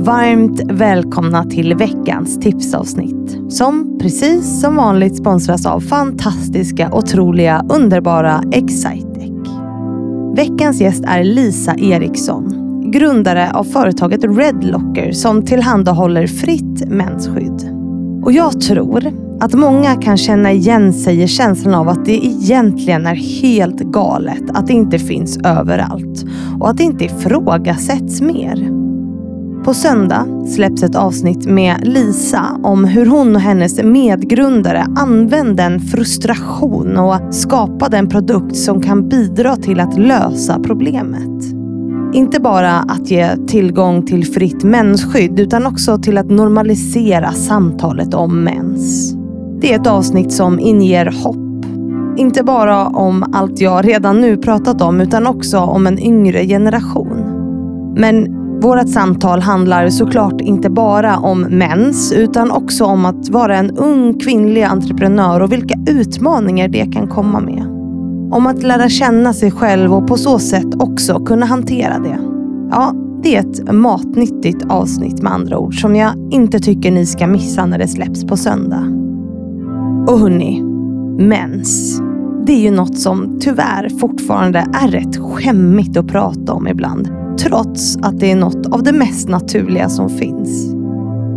Varmt välkomna till veckans tipsavsnitt som precis som vanligt sponsras av fantastiska, otroliga, underbara Excitec. Veckans gäst är Lisa Eriksson, grundare av företaget Redlocker som tillhandahåller fritt mensskydd. Och jag tror att många kan känna igen sig i känslan av att det egentligen är helt galet att det inte finns överallt och att det inte ifrågasätts mer. På söndag släpps ett avsnitt med Lisa om hur hon och hennes medgrundare använde en frustration och skapade en produkt som kan bidra till att lösa problemet. Inte bara att ge tillgång till fritt mensskydd utan också till att normalisera samtalet om mens. Det är ett avsnitt som inger hopp. Inte bara om allt jag redan nu pratat om utan också om en yngre generation. Men vårt samtal handlar såklart inte bara om mens utan också om att vara en ung kvinnlig entreprenör och vilka utmaningar det kan komma med. Om att lära känna sig själv och på så sätt också kunna hantera det. Ja, det är ett matnyttigt avsnitt med andra ord som jag inte tycker ni ska missa när det släpps på söndag. Och hörni, mens. Det är ju något som tyvärr fortfarande är rätt skämmigt att prata om ibland. Trots att det är något av det mest naturliga som finns.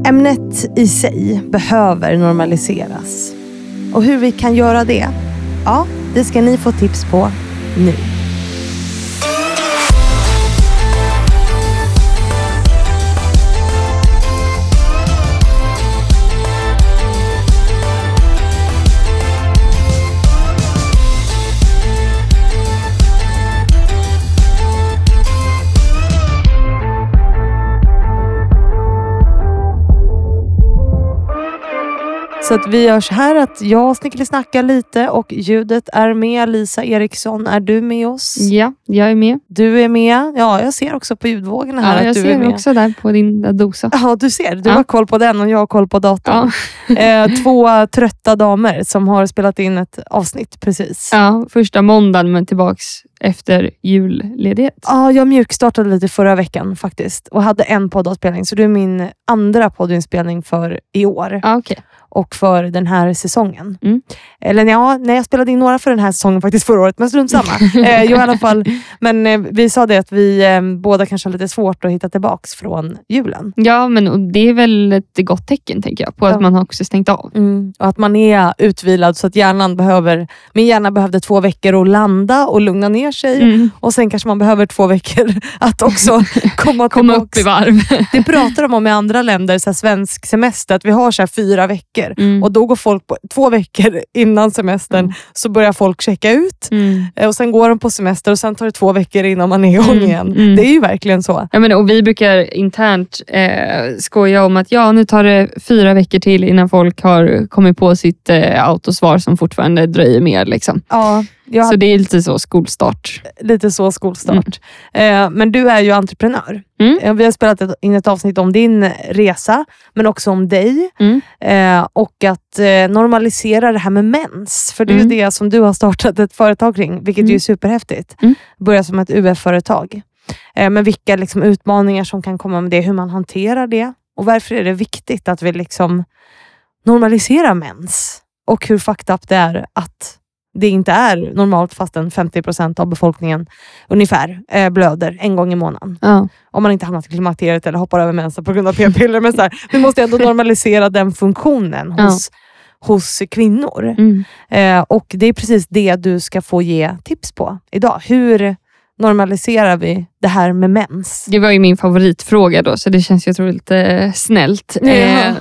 Ämnet i sig behöver normaliseras. Och hur vi kan göra det? Ja, det ska ni få tips på nu. Så att vi gör så här att jag snickelsnackar lite och ljudet är med. Lisa Eriksson, är du med oss? Ja, jag är med. Du är med. Ja, jag ser också på ljudvågorna här Ja, att jag du ser är med. också där på din där dosa. Ja, du ser. Du Ja. har koll på den och jag har koll på datorn. Ja. Eh, två trötta damer som har spelat in ett avsnitt precis. ja, första måndagen men tillbaks efter julledighet. Ja, jag mjukstartade lite förra veckan faktiskt och hade en poddavspelning. Så du är min andra poddinspelning för i år Ja, okej. och för den här säsongen. Mm. Eller ja, nej, jag spelade in några för den här säsongen faktiskt förra året, men strunt samma. eh, jo, i alla fall. Men eh, vi sa det att vi eh, båda kanske har lite svårt att hitta tillbaks från julen. Ja, men det är väl ett gott tecken tänker jag, på Ja. att man har också stängt av. Och att man är utvilad så att hjärnan behöver, min hjärna behövde två veckor att landa och lugna ner sig. Mm. Och sen kanske man behöver två veckor att också komma Komma upp i varv. Det pratar de om i andra länder, så svensk semester, att vi har så fyra veckor. Mm. Och då går folk på, två veckor innan semestern Mm. så börjar folk checka ut. Mm. Och Sen går de på semester och sen tar det två veckor innan man är igång Mm, igen. mm. Det är ju verkligen så. Ja, men, och vi brukar internt eh, skoja om att ja, nu tar det fyra veckor till innan folk har kommit på sitt eh, autosvar som fortfarande dröjer mer. Liksom. Ja, jag Så hade det är lite så skolstart. lite så skolstart. Eh, Men du är ju entreprenör. Mm. Eh, Vi har spelat in ett avsnitt om din resa, men också om dig. Mm. Eh, och att eh, normalisera det här med mens. För det är ju Mm. det som du har startat ett företag kring, vilket Mm. är superhäftigt. Mm. Börja som ett UF-företag. Eh, men vilka liksom, utmaningar som kan komma med det, hur man hanterar det. Och varför är det viktigt att vi liksom normaliserar mens? Och hur fucked up det är att det inte är normalt fastän 50% av befolkningen ungefär eh, blöder en gång i månaden. Ja. Om man inte hamnat i klimakteriet eller hoppar över mensen på grund av p-piller. Men så här, vi måste ändå normalisera den funktionen Ja. hos, hos kvinnor. Mm. Eh, och Det är precis det du ska få ge tips på idag. Hur normaliserar vi det här med mens? Det var ju min favoritfråga då, så det känns ju otroligt eh, snällt. Eh,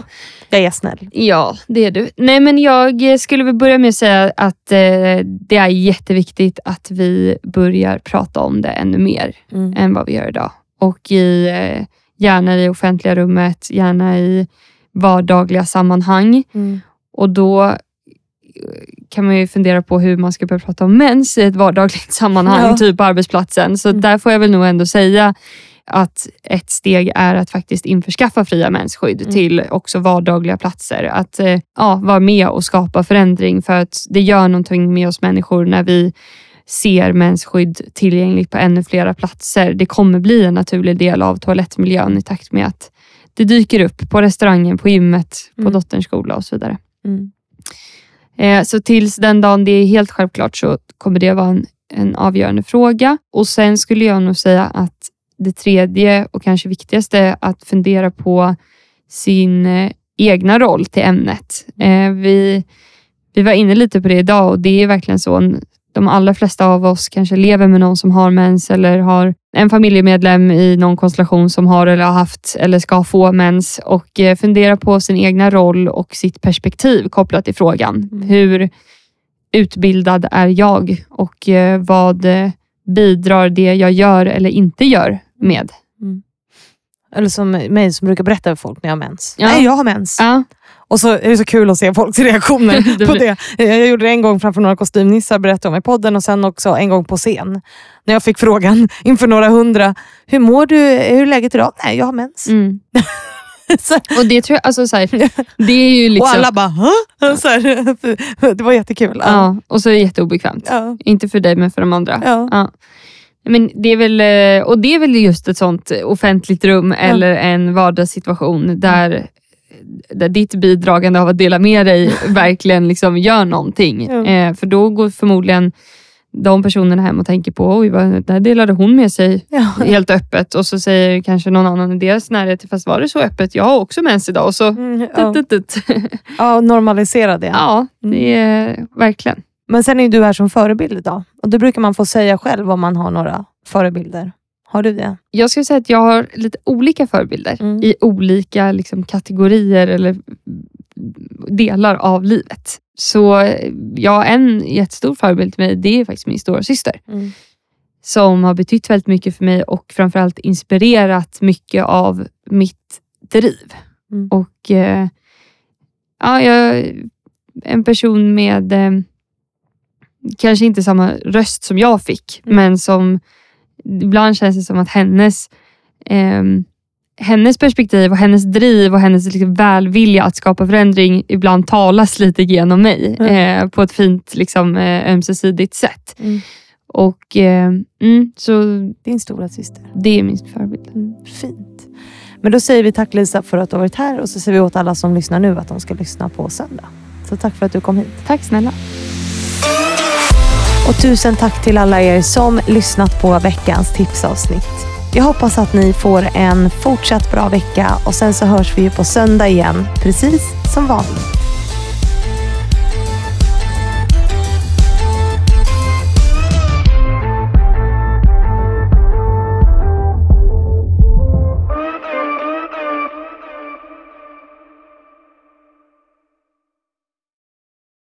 Jag är snäll. ja, det är du. Nej, men jag skulle väl börja med att säga att eh, det är jätteviktigt att vi börjar prata om det ännu mer Mm. än vad vi gör idag. Och i, eh, gärna i offentliga rummet, gärna i vardagliga sammanhang. Mm. Och då kan man ju fundera på hur man ska börja prata om mens i ett vardagligt sammanhang, Ja. typ på arbetsplatsen. Så Mm. där får jag väl nog ändå säga att ett steg är att faktiskt införskaffa fria mensskydd Mm. till också vardagliga platser. Att eh, ja, vara med och skapa förändring för att det gör någonting med oss människor när vi ser mensskydd tillgängligt på ännu flera platser. Det kommer bli en naturlig del av toalettmiljön i takt med att det dyker upp på restaurangen, på gymmet, på Mm. dotterns skola och så vidare. Mm. Eh, så tills den dagen det är helt självklart så kommer det vara en, en avgörande fråga. Och Sen skulle jag nog säga att det tredje och kanske viktigaste är att fundera på sin eh, egna roll till ämnet. Eh, vi, vi var inne lite på det idag och det är verkligen så. De allra flesta av oss kanske lever med någon som har mens eller har en familjemedlem i någon konstellation som har eller har haft eller ska få mens och eh, fundera på sin egna roll och sitt perspektiv kopplat till frågan. Mm. Hur utbildad är jag och eh, vad eh, bidrar det jag gör eller inte gör med? Eller som mig som brukar berätta för folk när jag har mens. Ja. Nej, jag har mens. Ja, Och så är det så kul att se folks reaktioner på det. Jag gjorde det en gång framför några kostymnissar, berättade om i podden och sen också en gång på scen. När jag fick frågan inför några hundra, hur mår du? Hur är läget idag? Nej, jag har mens. mm. Och det tror jag, alltså så här, det är ju liksom... Och alla bara, Hå? så här, Det var jättekul. Ja, och så är det jätteobekvämt. Ja. Inte för dig, men för de andra. Ja. Men det är väl, eh, och det är väl just ett sånt offentligt rum eller en vardagssituation där, där ditt bidragande av att dela med dig verkligen liksom gör någonting. Ja. Eh, för då går förmodligen de personerna hem och tänker på, oj, vad, där delade hon med sig Ja. helt öppet och så säger kanske någon annan i deras närhet, fast var det så öppet? Jag har också mens idag. Och så, Mm, ja. tut, tut, tut. ja, normalisera det. ja, det är verkligen. Men sen är du här som förebild idag. Och det brukar man få säga själv om man har några förebilder. Har du det? Jag skulle säga att jag har lite olika förebilder Mm. i olika liksom, kategorier eller delar av livet. Så ja, en jättestor förebild till mig, det är faktiskt min stora syster som har betytt väldigt mycket för mig och framförallt inspirerat mycket av mitt driv. Mm. Och eh, ja, jag, En person med eh, kanske inte samma röst som jag fick, Mm. men som ibland känns det som att hennes ehm, hennes perspektiv och hennes driv och hennes liksom välvilja att skapa förändring ibland talas lite genom mig Mm. eh, på ett fint liksom, eh, ömsesidigt sätt. Mm. Och eh, mm, Så Din stora syster. det är min förebild. Mm, fint. Men då säger vi tack Lisa för att du har varit här och så säger vi åt alla som lyssnar nu att de ska lyssna på söndag. Så tack för att du kom hit. Tack snälla. Och tusen tack till alla er som lyssnat på veckans tipsavsnitt. Jag hoppas att ni får en fortsatt bra vecka och sen så hörs vi ju på söndag igen, precis som vanligt.